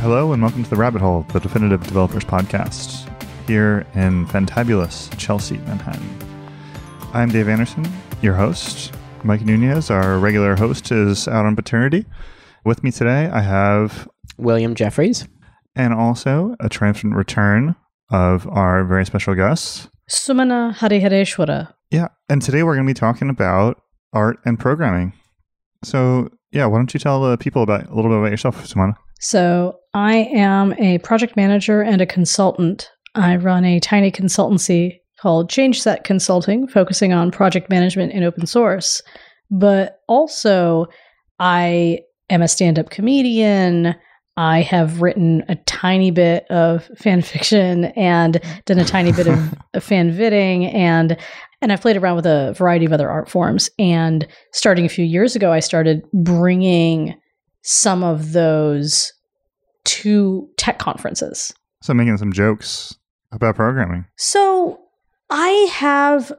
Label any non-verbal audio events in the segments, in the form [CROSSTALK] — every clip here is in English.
Hello and welcome to the Rabbit Hole, the Definitive Developers Podcast, here in fantabulous Chelsea, Manhattan. I'm Dave Anderson, your host. Mike Nunez, our regular host, is out on paternity. With me today, I have William Jeffries. and also a triumphant return of our very special guest. Sumana Harihareswara. Yeah, and today we're going to be talking about art and programming. So, yeah, why don't you tell the people about a little bit about yourself, Sumana? So, I am a project manager and a consultant. I run a tiny consultancy called Change Set Consulting, focusing on project management in open source. But also, I am a stand up comedian. I have written a tiny bit of fan [LAUGHS] fiction and done a tiny bit of, [LAUGHS] of fan vidding and and I've played around with a variety of other art forms. And starting a few years ago, I started bringing some of those to tech conferences. So, making some jokes about programming. So I have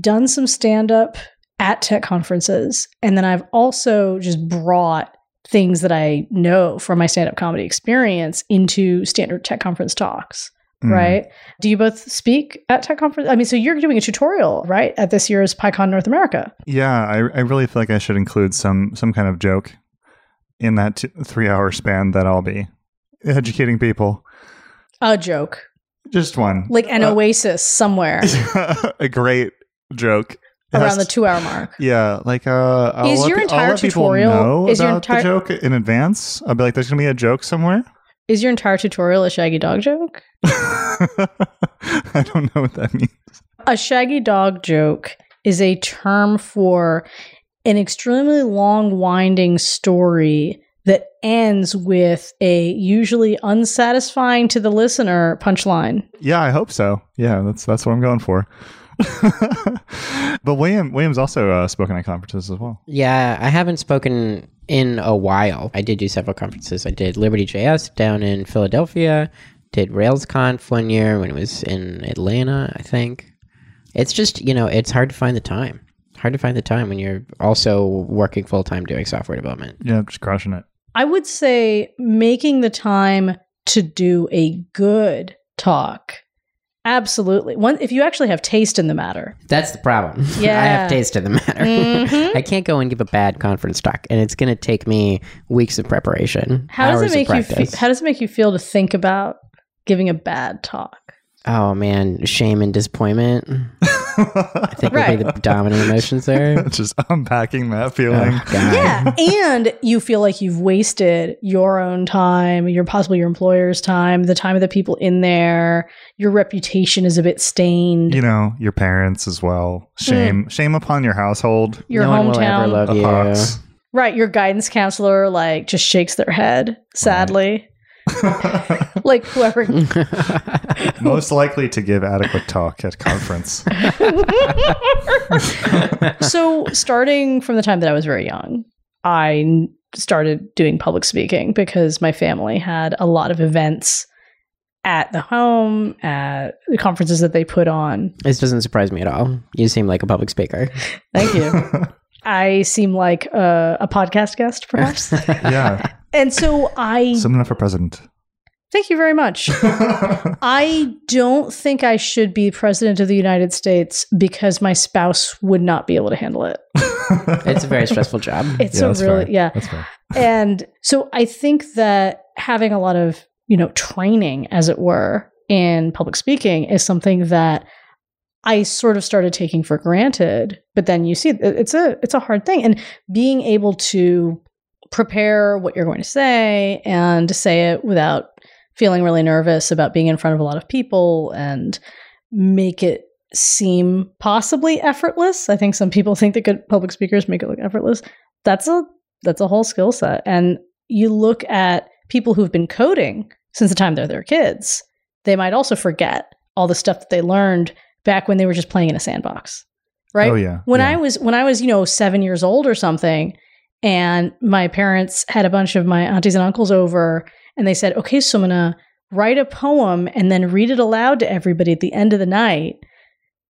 done some stand up at tech conferences. And then I've also just brought things that I know from my stand up comedy experience into standard tech conference talks. Mm. Right. Do you both speak at tech conference? I mean, so you're doing a tutorial, right, at this year's PyCon North America. Yeah, I, I really feel like I should include some some kind of joke in that t- three hour span that I'll be educating people. A joke, Just one, like an Uh, oasis somewhere [LAUGHS] a great joke It around the two hour mark. [LAUGHS] Yeah, like uh, I'll Is your entire tutorial- know is your entire- joke in advance. I'll be like, "There's gonna be a joke somewhere." Is your entire tutorial a shaggy dog joke? [LAUGHS] I don't know what that means. A shaggy dog joke is a term for an extremely long, winding story that ends with a usually unsatisfying to the listener punchline. Yeah, I hope so. Yeah, that's that's what I'm going for. [LAUGHS] but William William's also uh, spoken at conferences as well. Yeah, I haven't spoken in a while. I did do several conferences. I did Liberty JS down in Philadelphia, did RailsConf one year when it was in Atlanta, I think. It's just, you know, it's hard to find the time. Hard to find the time when you're also working full time doing software development. Yeah, just crushing it. I would say making the time to do a good talk. Absolutely. One if you actually have taste in the matter. That's the problem. Yeah. [LAUGHS] I have taste in the matter. Mhm. [LAUGHS] I can't go and give a bad conference talk, and it's going to take me weeks of preparation. How does it make you feel how does it make you feel to think about giving a bad talk? Oh man, shame and disappointment. I think would be the [LAUGHS] dominant emotions there. [LAUGHS] just unpacking that feeling. Oh, Yeah, and you feel like you've wasted your own time, your possibly your employer's time, the time of the people in there. Your reputation is a bit stained. you know, your parents as well. Shame, hmm. shame upon your household. your no one will hometown, ever love you. Right? Your guidance counselor like just shakes their head sadly. [LAUGHS] like whoever [LAUGHS] Most likely to give adequate talk at conference. [LAUGHS] so starting from the time that I was very young, I started doing public speaking because my family had a lot of events at the home, at the conferences that they put on. this doesn't surprise me at all. You seem like a public speaker. Thank you. I seem like a, a podcast guest, perhaps. yeah, and so I someone for president. thank you very much. [LAUGHS] I don't think I should be president of the United States because my spouse would not be able to handle it. [LAUGHS] It's a very stressful job. It's Yeah, a that's really fair. yeah. That's fair. and so I think that having a lot of, you know, training, as it were, in public speaking is something that I sort of started taking for granted. But then you see, it's a it's a hard thing, and being able to prepare what you're going to say and to say it without feeling really nervous about being in front of a lot of people and make it seem possibly effortless. I think some people [LAUGHS] think that good public speakers make it look effortless. That's a that's a whole skill set. And you look at people who've been coding since the time they're their kids, they might also forget all the stuff that they learned back when they were just playing in a sandbox. Right? Oh yeah. when yeah. I was when I was, you know, 7 years old or something and my parents had a bunch of my aunties and uncles over and they said, "Okay, so I'm going to write a poem and then read it aloud to everybody at the end of the night."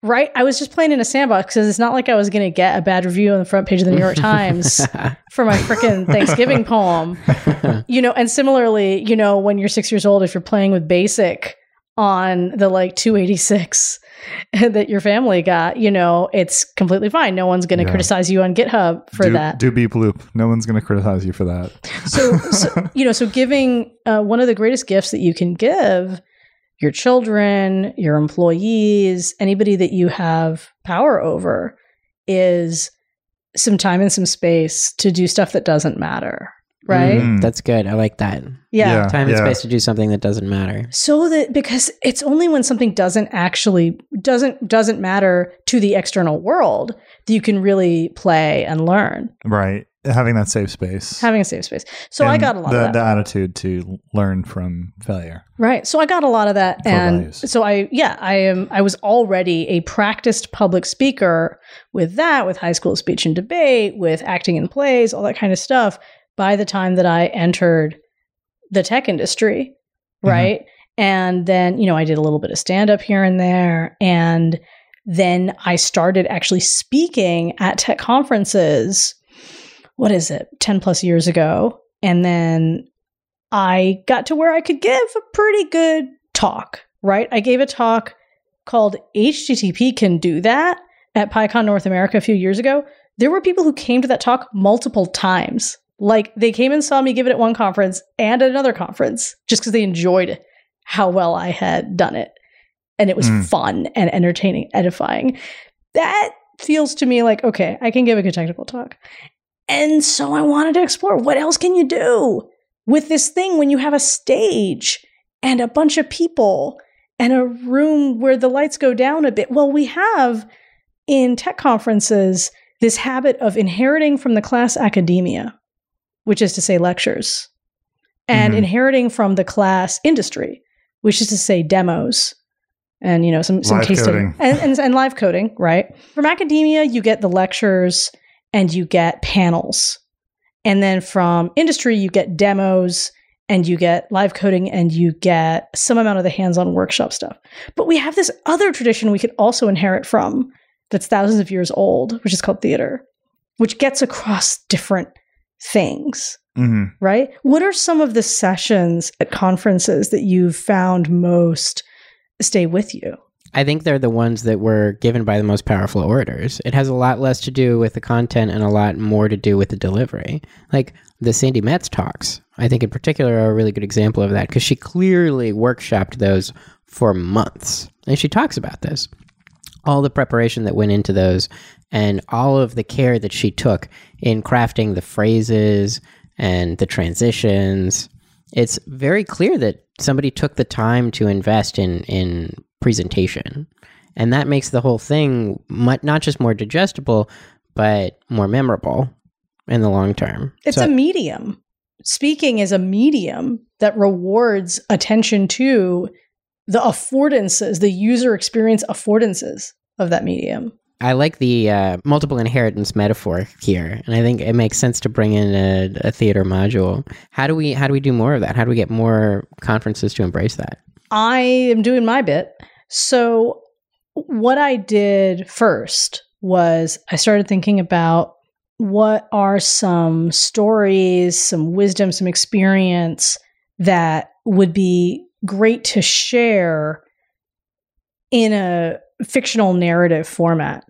right? I was just playing in a sandbox because it's not like I was going to get a bad review on the front page of the New York Times [LAUGHS] for my freaking Thanksgiving poem. [LAUGHS] You know, and similarly, you know, when you're six years old, if you're playing with BASIC on the like 286 [LAUGHS] that your family got, you know, it's completely fine. No one's going to Yeah. criticize you on GitHub for do, that. Do beep loop. No one's going to criticize you for that. so, [LAUGHS] so you know so giving uh, one of the greatest gifts that you can give your children your employees anybody that you have power over is some time and some space to do stuff that doesn't matter right Mm. That's good. I like that. yeah. Yeah. Time and space to do something that doesn't matter. so that because it's only when something doesn't actually doesn't doesn't matter to the external world that you can really play and learn Right. Having that safe space. having a safe space so i got a lot the, of that the attitude to learn from failure. Right. So I got a lot of that. Core and values. so I yeah, I am I was already a practiced public speaker with that, with high school speech and debate, with acting in plays, all that kind of stuff by the time that I entered the tech industry. Mhm. Right. And then, you know, I did a little bit of stand up here and there. And then I started actually speaking at tech conferences. What is it? 10 plus years ago. And then I got to where I could give a pretty good talk, right? I gave a talk called HTTP Can Do That at PyCon North America a few years ago. There were people who came to that talk multiple times. Like they came and saw me give it at one conference and at another conference just because they enjoyed how well I had done it. And it was Mm. fun and entertaining, edifying. That feels to me like, okay, I can give a good technical talk. And so I wanted to explore what else can you do? with this thing when you have a stage and a bunch of people and a room where the lights go down a bit. Well, we have in tech conferences this habit of inheriting from the class academia, which is to say lectures, and Mhm. inheriting from the class industry, which is to say demos and you know some some Live case study and, and and live coding, right? From academia, you get the lectures and you get panels. And then from industry, you get demos and you get live coding and you get some amount of the hands on workshop stuff. But we have this other tradition we could also inherit from that's thousands of years old, which is called theater, which gets across different things, hmm right? What are some of the sessions at conferences that you've found most stay with you? I think they're the ones that were given by the most powerful orators. It has a lot less to do with the content and a lot more to do with the delivery. Like the Sandi Metz talks, I think in particular are a really good example of that because she clearly workshopped those for months. And she talks about this. All the preparation that went into those and all of the care that she took in crafting the phrases and the transitions. It's very clear that somebody took the time to invest in in presentation. And that makes the whole thing not just more digestible, but more memorable in the long term. It's So- a medium. Speaking is a medium that rewards attention to the affordances, the user experience affordances of that medium. I like the uh, multiple inheritance metaphor here, and I think it makes sense to bring in a, a theater module. How do we how do we do more of that? How do we get more conferences to embrace that? I am doing my bit. So, what I did first was I started thinking about what are some stories, some wisdom, some experience that would be great to share in a fictional narrative format.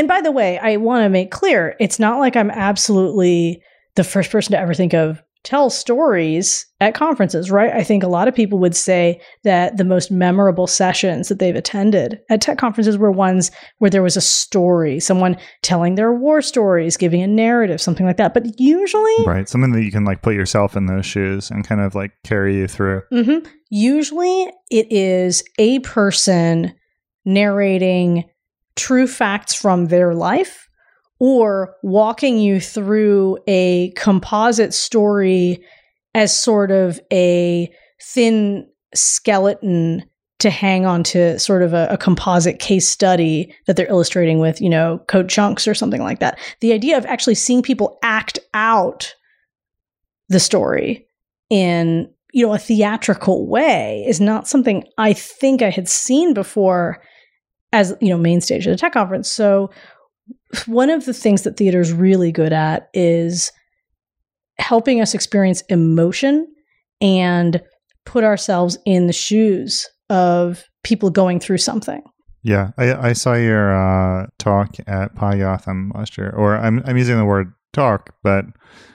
And by the way, I want to make clear it's not like I'm absolutely the first person to ever think of tell stories at conferences, right? I think a lot of people would say that the most memorable sessions that they've attended at tech conferences were ones where there was a story, someone telling their war stories, giving a narrative, something like that. But usually, Right. Something that you can like put yourself in those shoes and kind of like carry you through. Mhm. Usually, it is a person narrating true facts from their life or walking you through a composite story as sort of a thin skeleton to hang on to sort of a, a composite case study that they're illustrating with, you know, code chunks or something like that. The idea of actually seeing people act out the story in you know a theatrical way is not something i think i had seen before as you know main stage at a tech conference. So one of the things that theater is really good at is helping us experience emotion and put ourselves in the shoes of people going through something. Yeah, I, I saw your uh, talk at PyGotham last year, or I'm I'm using the word talk, but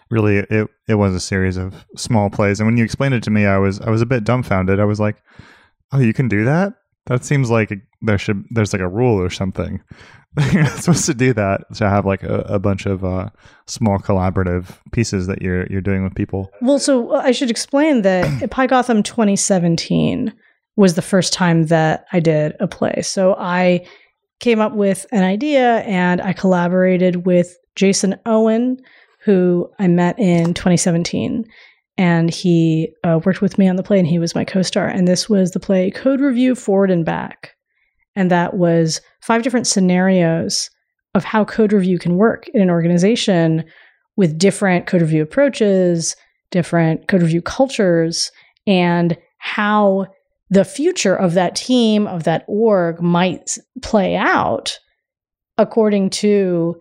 really it it was a series of small plays. And when you explained it to me, I was I was a bit dumbfounded. I was like, "Oh, you can do that? That seems like there should there's like a rule or something. [LAUGHS] You're not supposed to do that to have like a, a bunch of uh, small collaborative pieces that you're you're doing with people. Well, so uh, I should explain that [COUGHS] PyGotham 2017 was the first time that I did a play. So I came up with an idea and I collaborated with Jason Owen, who I met in 2017. And he uh, worked with me on the play and he was my co star. And this was the play Code Review Forward and Back. And that was five different scenarios of how code review can work in an organization with different code review approaches, different code review cultures, and how the future of that team, of that org might play out according to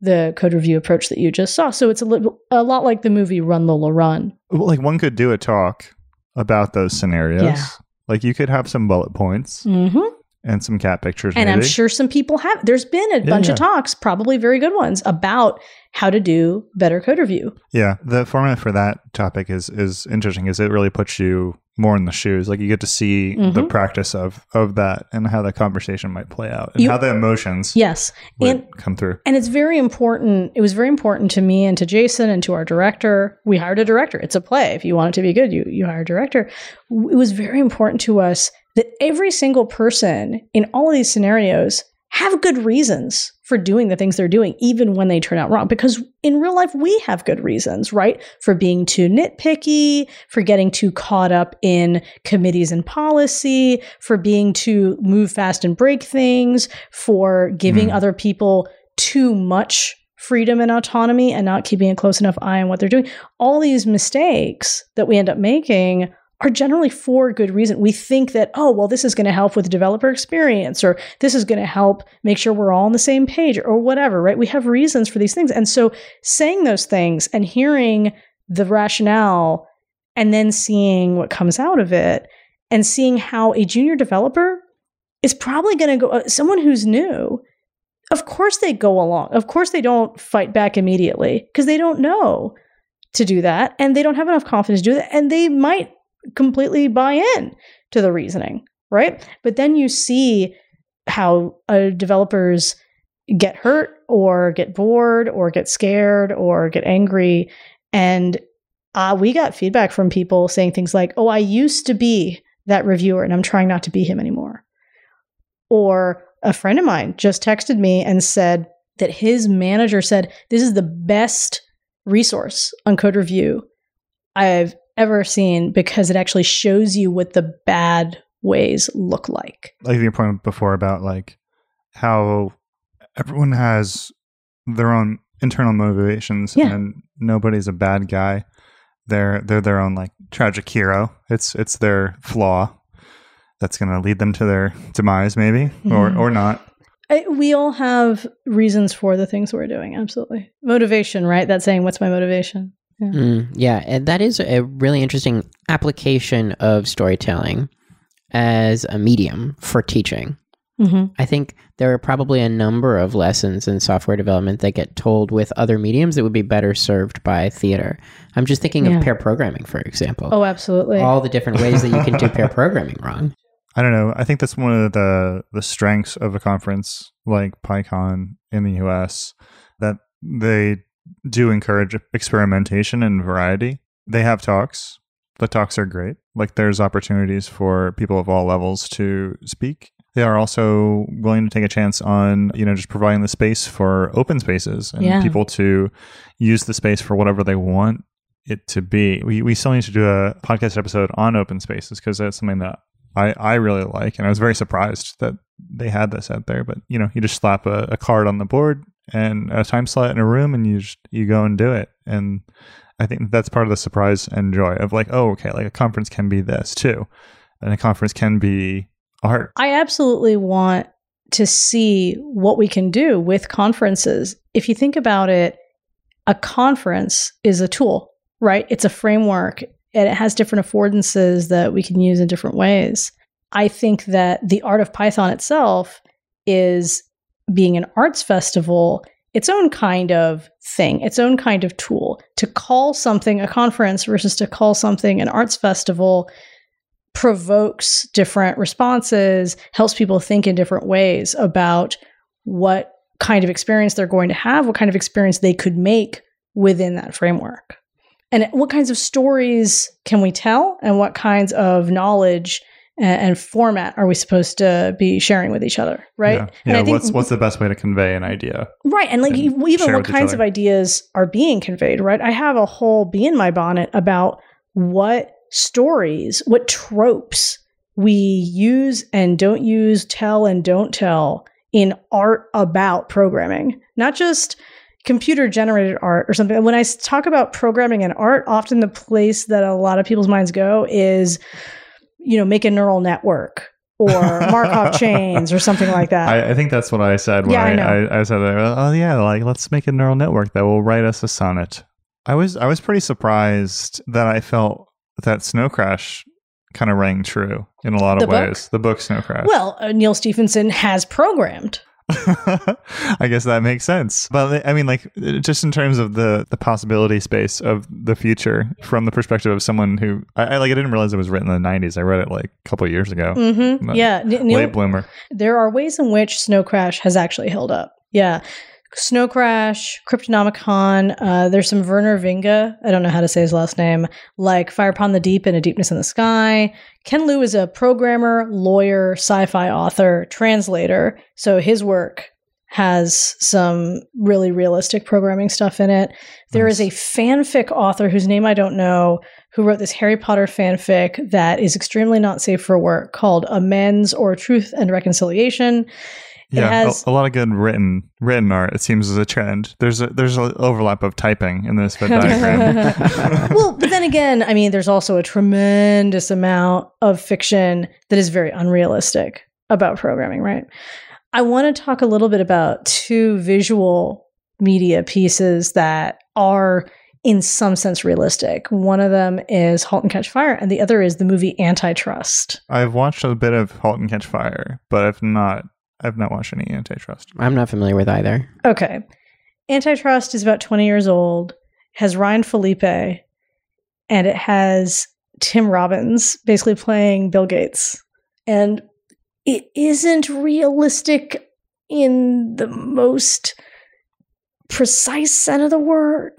the code review approach that you just saw. So it's a little a lot like the movie Run Lola Run. Well, like one could do a talk about those scenarios. Yeah. Like you could have some bullet points Mm-hmm. And some cat pictures. And I'm sure some people have. There's been a Yeah, bunch yeah. of talks, probably very good ones, about how to do better code review. Yeah, the format for that topic is is interesting. Is it really puts you more in the shoes? Like you get to see the Mhm. practice of of that and how that conversation might play out and You- how the emotions Yes. And come through. and it's very important. It was very important to me and to Jason and to our director. We hired a director. It's a play. If you want it to be good, you you hire a director. It was very important to us that every single person in all of these scenarios have good reasons for doing the things they're doing, even when they turn out wrong. Because in real life, we have good reasons, right? For being too nitpicky, for getting too caught up in committees and policy, for being too move fast and break things, for giving Mm. other people too much freedom and autonomy and not keeping a close enough eye on what they're doing. All these mistakes that we end up making are generally for good reason. We think that, oh, well, this is going to help with developer experience, or this is going to help make sure we're all on the same page, or whatever, right? We have reasons for these things. And so saying those things and hearing the rationale and then seeing what comes out of it and seeing how a junior developer is probably going to go, uh, someone who's new, of course they go along. Of course they don't fight back immediately because they don't know to do that and they don't have enough confidence to do that. And they might completely buy in to the reasoning, right? But then you see how uh, developers get hurt or get bored or get scared or get angry. And uh, we got feedback from people saying things like, oh, I used to be that reviewer and I'm trying not to be him anymore. Or a friend of mine just texted me and said that his manager said, this is the best resource on code review I've ever seen because it actually shows you what the bad ways look like. Like your point before about like how everyone has their own internal motivations Yeah. and nobody's a bad guy. They're they're their own like tragic hero. It's it's their flaw that's going to lead them to their demise maybe or Mhm. or not. I, we all have reasons for the things we're doing. Absolutely. Motivation, right? That saying, what's my motivation? Mm, yeah, and that is a really interesting application of storytelling as a medium for teaching. Mm-hmm. I think there are probably a number of lessons in software development that get told with other mediums that would be better served by theater. I'm just thinking Yeah. of pair programming, for example. Oh, absolutely. All the different ways that you can do pair [LAUGHS] programming wrong. I don't know. I think that's one of the the strengths of a conference like PyCon in the US that they do encourage experimentation and variety. They have talks. The talks are great. Like there's opportunities for people of all levels to speak. They are also willing to take a chance on, you know, just providing the space for open spaces and Yeah. people to use the space for whatever they want it to be. We we still need to do a podcast episode on open spaces because that's something that I, I really like, and I was very surprised that they had this out there. But you know, you just slap a, a card on the board and a time slot in a room, and you just you go and do it. And I think that's part of the surprise and joy of like, oh, okay, like a conference can be this too, and a conference can be art. I absolutely want to see what we can do with conferences. If you think about it, a conference is a tool, right? It's a framework and it has different affordances that we can use in different ways. I think that the art of Python itself is being an arts festival, its own kind of thing, its own kind of tool. To call something a conference versus to call something an arts festival provokes different responses, helps people think in different ways about what kind of experience they're going to have, what kind of experience they could make within that framework. And what kinds of stories can we tell, and what kinds of knowledge and, and format are we supposed to be sharing with each other, right? Yeah. And yeah I think what's what's the best way to convey an idea? Right. And like and even what kinds of ideas are being conveyed, right? I have a whole bee in my bonnet about what stories, what tropes we use and don't use, tell and don't tell in art about programming, not just computer generated art or something. When I talk about programming and art, often the place that a lot of people's minds go is, you know, make a neural network or Markov [LAUGHS] chains or something like that. I, I think that's what I said when Yeah, I I. I, said, "Oh yeah, like let's make a neural network that will write us a sonnet." I was I was pretty surprised that I felt that Snow Crash kind of rang true in a lot The of book? ways. The book Snow Crash. well, uh, Neal Stephenson has programmed. [LAUGHS] I guess that makes sense. But I mean, like, just in terms of the the possibility space of the future, from the perspective of someone who I, I like, I didn't realize it was written in the '90s. I read it like a couple of years ago. hmm Yeah, Late bloomer. there are ways in which Snow Crash has actually held up. Yeah. Snow Crash, Cryptonomicon, uh, there's some Vernor Vinga, I don't know how to say his last name, like Fire Upon the Deep and A Deepness in the Sky. Ken Liu is a programmer, lawyer, sci fi author, translator. So his work has some really realistic programming stuff in it. There is a fanfic author whose name I don't know who wrote this Harry Potter fanfic that is extremely not safe for work called Amends or Truth and Reconciliation. It Yeah, has- a, a lot of good written written art. It seems as a trend. There's a there's an overlap of typing in this Venn [LAUGHS] diagram. [LAUGHS] [LAUGHS] well, but then again, I mean, there's also a tremendous amount of fiction that is very unrealistic about programming, right? I want to talk a little bit about two visual media pieces that are, in some sense, realistic. One of them is *Halt and Catch Fire*, and the other is the movie *Antitrust*. I've watched a bit of *Halt and Catch Fire*, but I've not I've not watched any Antitrust. I'm not familiar with either. Okay. Antitrust is about 20 years old, has Ryan Phillippe, and it has Tim Robbins basically playing Bill Gates. And it isn't realistic in the most precise sense of the word.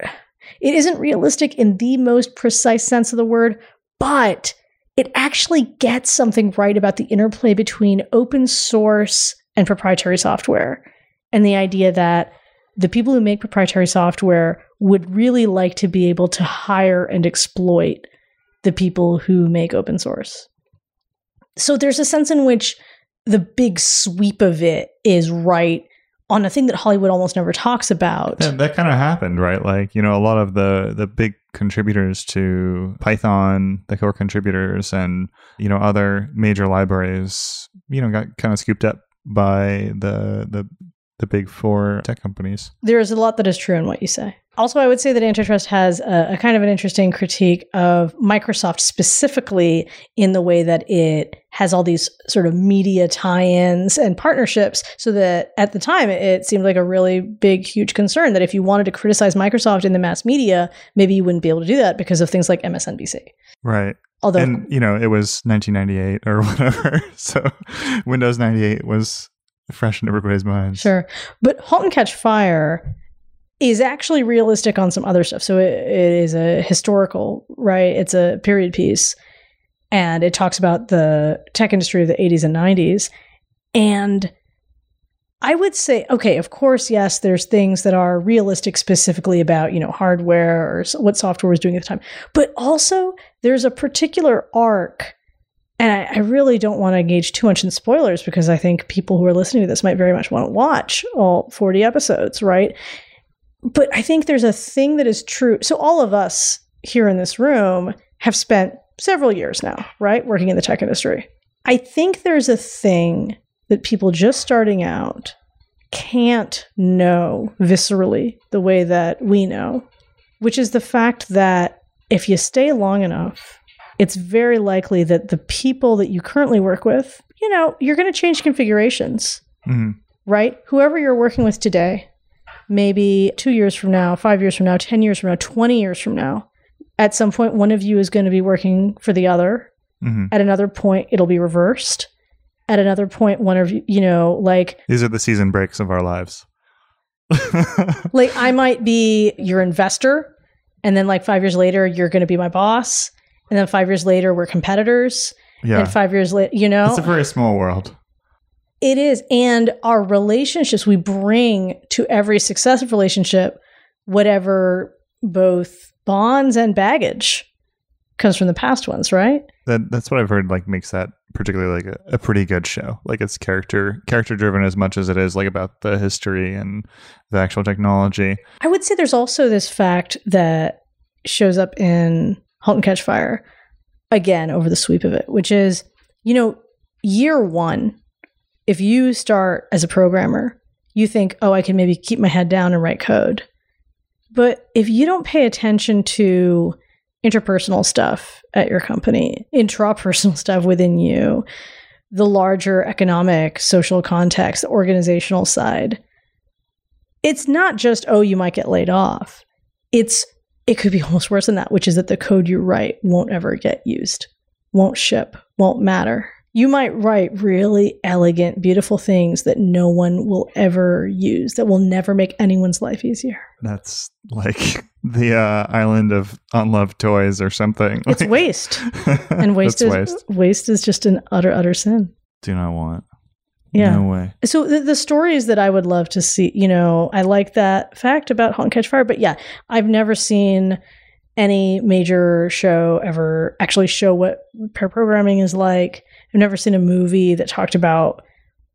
It isn't realistic in the most precise sense of the word, but it actually gets something right about the interplay between open source and proprietary software and the idea that the people who make proprietary software would really like to be able to hire and exploit the people who make open source. So there's a sense in which the big sweep of it is right on a thing that Hollywood almost never talks about. That, that kind of happened, right? Like you know, a lot of the the big contributors to Python, the core contributors, and you know other major libraries, you know, got kind of scooped up by the the the big four mm-hmm. tech companies. There is a lot that is true in what you say. Also, I would say that antitrust has a, a, kind of an interesting critique of Microsoft specifically in the way that it has all these sort of media tie ins and partnerships. So that at the time, it seemed like a really big, huge concern that if you wanted to criticize Microsoft in the mass media, maybe you wouldn't be able to do that because of things like MSNBC. Right. Although, and you know, it was 1998 or [LAUGHS] whatever. So [LAUGHS] Windows 98 was fresh in everybody's minds. Sure. But Halt and Catch Fire is actually realistic on some other stuff. So it, it is a historical, right? It's a period piece. And it talks about the tech industry of the 80s and 90s. And I would say, okay, of course, yes, there's things that are realistic specifically about, you know, hardware or what software was doing at the time. But also, there's a particular arc and I, I, really don't want to engage too much in spoilers because I think people who are listening to this might very much want to watch all 40 episodes, right? But I think there's a thing that is true. So, all of us here in this room have spent several years now, right, working in the tech industry. I think there's a thing that people just starting out can't know viscerally the way that we know, which is the fact that if you stay long enough, it's very likely that the people that you currently work with, you know, you're going to change configurations, Mhm. right? Whoever you're working with today, maybe two years from now, five years from now, 10 years from now, 20 years from now, at some point, one of you is going to be working for the other. Mhm. At another point, it'll be reversed. At another point, one of you, you know, like These are the season breaks of our lives. [LAUGHS] like I might be your investor, and then like five years later, you're going to be my boss, and then five years later, we're competitors, yeah. and five years later, you know, It's a very small world. it is, and our relationships we bring to every successive relationship, whatever both bonds and baggage comes from the past ones, right? That that's what I've heard like makes that particularly like a, a pretty good show. Like it's character character driven as much as it is like about the history and the actual technology. I would say there's also this fact that shows up in *Halt and Catch Fire* again over the sweep of it, which is, you know, year one, if you start as a programmer, you think, oh, I can maybe keep my head down and write code. But if you don't pay attention to interpersonal stuff at your company, intrapersonal [LAUGHS] stuff within you, the larger economic, social context, the organizational side, it's not just oh you might get laid off it's it could be almost worse than that which is that the code you write won't ever get used won't ship won't matter you might write really elegant beautiful things that no one will ever use that will never make anyone's life easier That's like [LAUGHS] the uh, island of unloved toys or something. it's Like- waste [LAUGHS] and waste is waste. waste. is just an utter utter sin Do not want. Yeah No way. So the, the stories that I would love to see, you know, I like that fact about *Halt and Catch Fire*, but yeah, I've never seen any major show ever actually show what pair programming is like. I've never seen a movie that talked about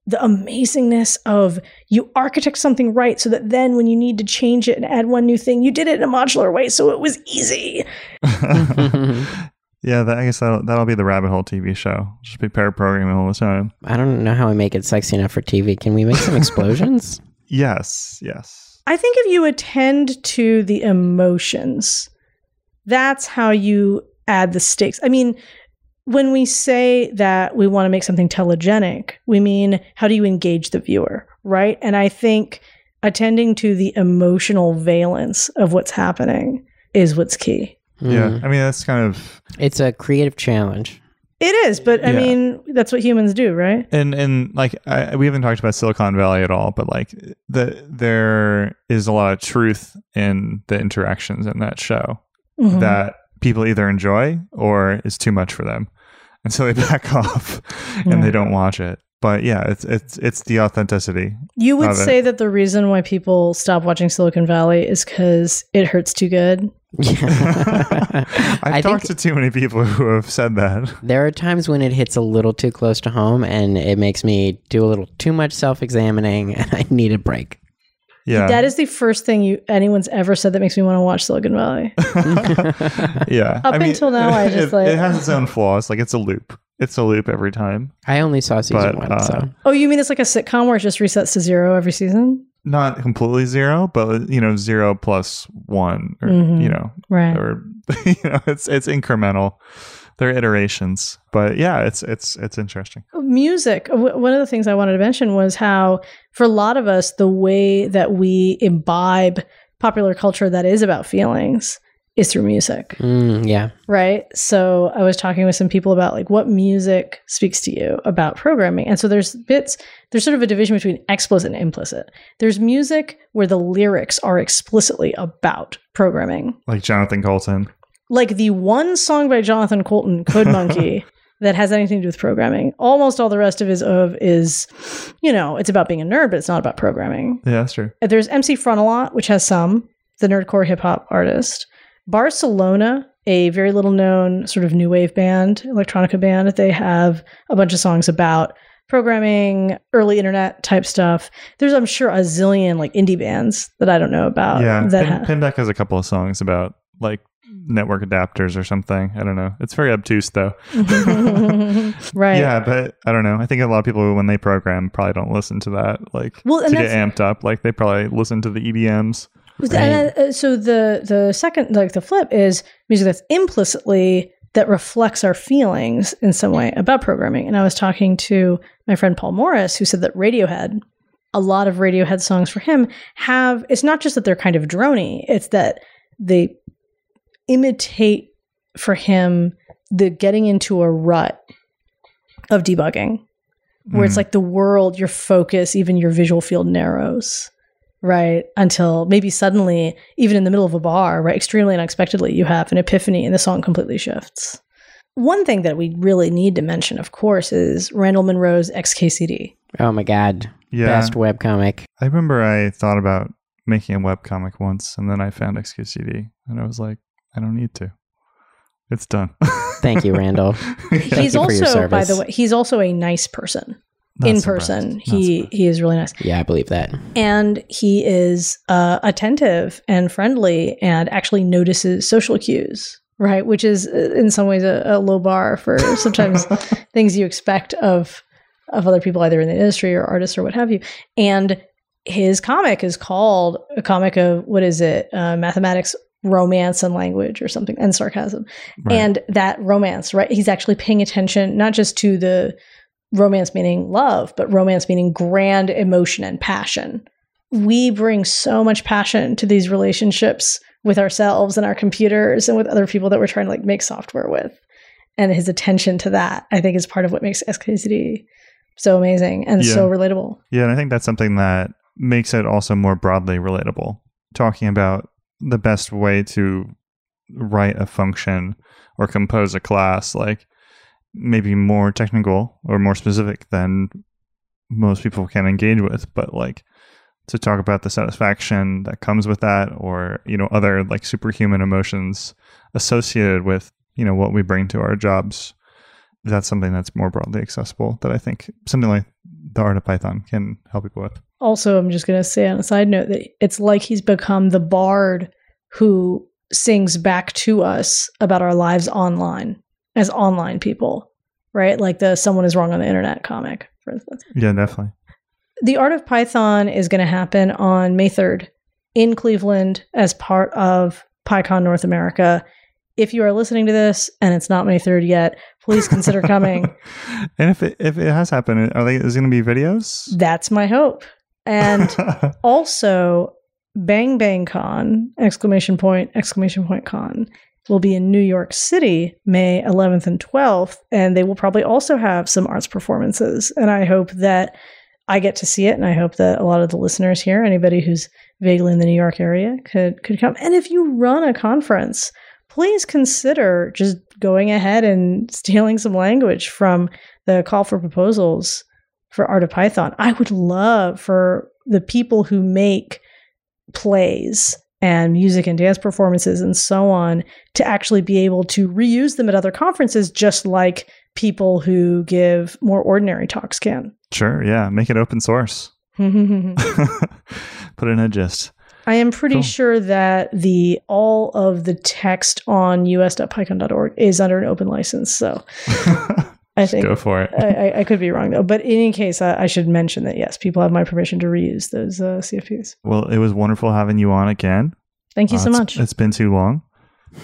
the amazingness of you architect something right so that then when you need to change it and add one new thing, you did it in a modular way so it was easy. [LAUGHS] [LAUGHS] yeah, that, I guess that'll, that'll be the rabbit hole TV show. Just be pair programming all the time. I don't know how we make it sexy enough for TV. Can we make some [LAUGHS] explosions? Yes, yes. I think if you attend to the emotions, that's how you add the stakes. I mean, when we say that we want to make something telegenic, we mean how do you engage the viewer, right? And I think attending to the emotional valence of what's happening is what's key. Yeah, Mm. I mean that's kind of It's a creative challenge. It is, but I Yeah. mean, that's what humans do, right? and and like I, we haven't talked about Silicon Valley at all, but like the there is a lot of truth in the interactions in that show Mhm. that people either enjoy or is too much for them, and so they [LAUGHS] back off and Yeah. they don't watch it. But yeah, it's it's it's the authenticity. You would of it. say that the reason why people stop watching Silicon Valley is because it hurts too good. Yeah. I've [LAUGHS] I talked to too many people who have said that. there are times when it hits a little too close to home and it makes me do a little too much self examining and I need a break. Yeah, That is the first thing you anyone's ever said that makes me want to watch Silicon Valley. [LAUGHS] yeah. Up until now, I just, it, like- it has its own flaws. Like it's a loop. It's a loop every time. I only saw season But, one, uh, so Oh, you mean it's like a sitcom where it just resets to zero every season? Not completely zero, but you know, zero plus one, or Mhm. you know, Right. or [LAUGHS] you know, it's it's incremental. They're iterations, but yeah, it's it's it's interesting. Music. W- One of the things I wanted to mention was how, for a lot of us, the way that we imbibe popular culture that is about feelings is through music. mm, yeah. right so i was talking with some people about like what music speaks to you about programming and so there's bits there's sort of a division between explicit and implicit there's music where the lyrics are explicitly about programming Like Jonathan Coulton. like the one song by jonathan coulton code [LAUGHS] monkey that has anything to do with programming almost all the rest of his of is you know it's about being a nerd but it's not about programming Yeah, that's true. there's MC Frontalot, which has some, the nerdcore hip hop artist. Barcelona, a very little known sort of new wave band, electronica band. They have a bunch of songs about programming, early internet type stuff. There's, I'm sure, a zillion like indie bands that I don't know about. yeah, that Pin, ha- Pinback has a couple of songs about like network adapters or something. I don't know. It's very obtuse though. [LAUGHS] right. Yeah, but I don't know. I think a lot of people when they program probably don't listen to that. Like Well, to get amped up. Like they probably listen to the E And, uh, so the the second like the flip is music that's implicitly that reflects our feelings in some way about programming. And I was talking to my friend Paul Morris who said that Radiohead, a lot of Radiohead songs for him have it's not just that they're kind of drony, it's that they imitate for him the getting into a rut of debugging where it's Mm. like the world, your focus, even your visual field narrows, right? Until maybe suddenly, even in the middle of a bar, right, extremely unexpectedly, you have an epiphany and the song completely shifts. One thing that we really need to mention, of course, is Randall Munroe's XKCD. Oh my god. Yeah. Best webcomic. I remember I thought about making a webcomic once and then I found XKCD and I was like, I don't need to. It's done. Thank you, Randall. [LAUGHS] he's you for your also, by the way, he's also a nice person. Not in surprised. person, Not he surprised. he is really nice. Yeah, I believe that. and he is uh, attentive and friendly and actually notices social cues right which is uh, in some ways a, a low bar for [LAUGHS] sometimes things you expect of of other people either in the industry or artists or what have you and his comic is called a comic of what is it uh, mathematics romance and language or something and sarcasm Right. and that romance right he's actually paying attention not just to the romance meaning love but romance meaning grand emotion and passion we bring so much passion to these relationships with ourselves and our computers and with other people that we're trying to like make software with and his attention to that i think is part of what makes xkcd so amazing and Yeah. so relatable Yeah, and I think that's something that makes it also more broadly relatable. Talking about the best way to write a function or compose a class, like maybe more technical or more specific than most people can engage with, but like to talk about the satisfaction that comes with that or, you know, other like superhuman emotions associated with, you know, what we bring to our jobs. That's something that's more broadly accessible that I think something like the art of Python can help people with. also i'm just going to say on a side note that it's like he's become the bard who sings back to us about our lives online as online people right? Like the someone is wrong on the internet comic for instance. Yeah, definitely. the art of python is going to happen on may 3rd in cleveland as part of pycon north america. If you are listening to this and it's not may 3rd yet please consider [LAUGHS] coming. And if it, if it has happened, are they is going to be videos? that's my hope. And [LAUGHS] also bang bang con exclamation point exclamation point con will be in new york city may 11th and 12th and they will probably also have some arts performances and i hope that i get to see it and i hope that a lot of the listeners here anybody who's vaguely in the new york area could could come and if you run a conference please consider just going ahead and stealing some language from the call for proposals for Art of Python. I would love for the people who make plays and music and dance performances and so on to actually be able to reuse them at other conferences, just like people who give more ordinary talks can. sure, yeah, make it open source. [LAUGHS] [LAUGHS] Put it in a gist. I am pretty Cool. sure that the all of the text on us.pycon.org is under an open license. So [LAUGHS] I think Go for it. I, I, I could be wrong though, but in any case, I, I should mention that yes, people have my permission to reuse those uh, CFPs. Well, it was wonderful having you on again. Thank you Uh, so much. It's been too long.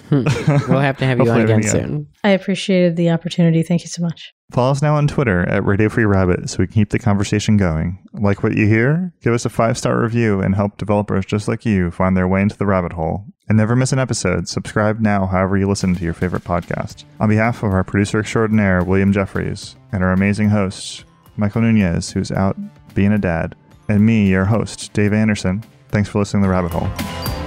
Hmm. We'll have to have you on again everything- soon. I appreciated the opportunity. Thank you so much. Follow us now on Twitter at Radio Free Rabbit so we can keep the conversation going. Like what you hear? Give us a five star review and help developers just like you find their way into the rabbit hole. And never miss an episode. Subscribe now, however you listen to your favorite podcast. On behalf of our producer extraordinaire, William Jeffries, and our amazing host, Michael Nunez, who's out being a dad, and me, your host, Dave Anderson, thanks for listening to The Rabbit Hole.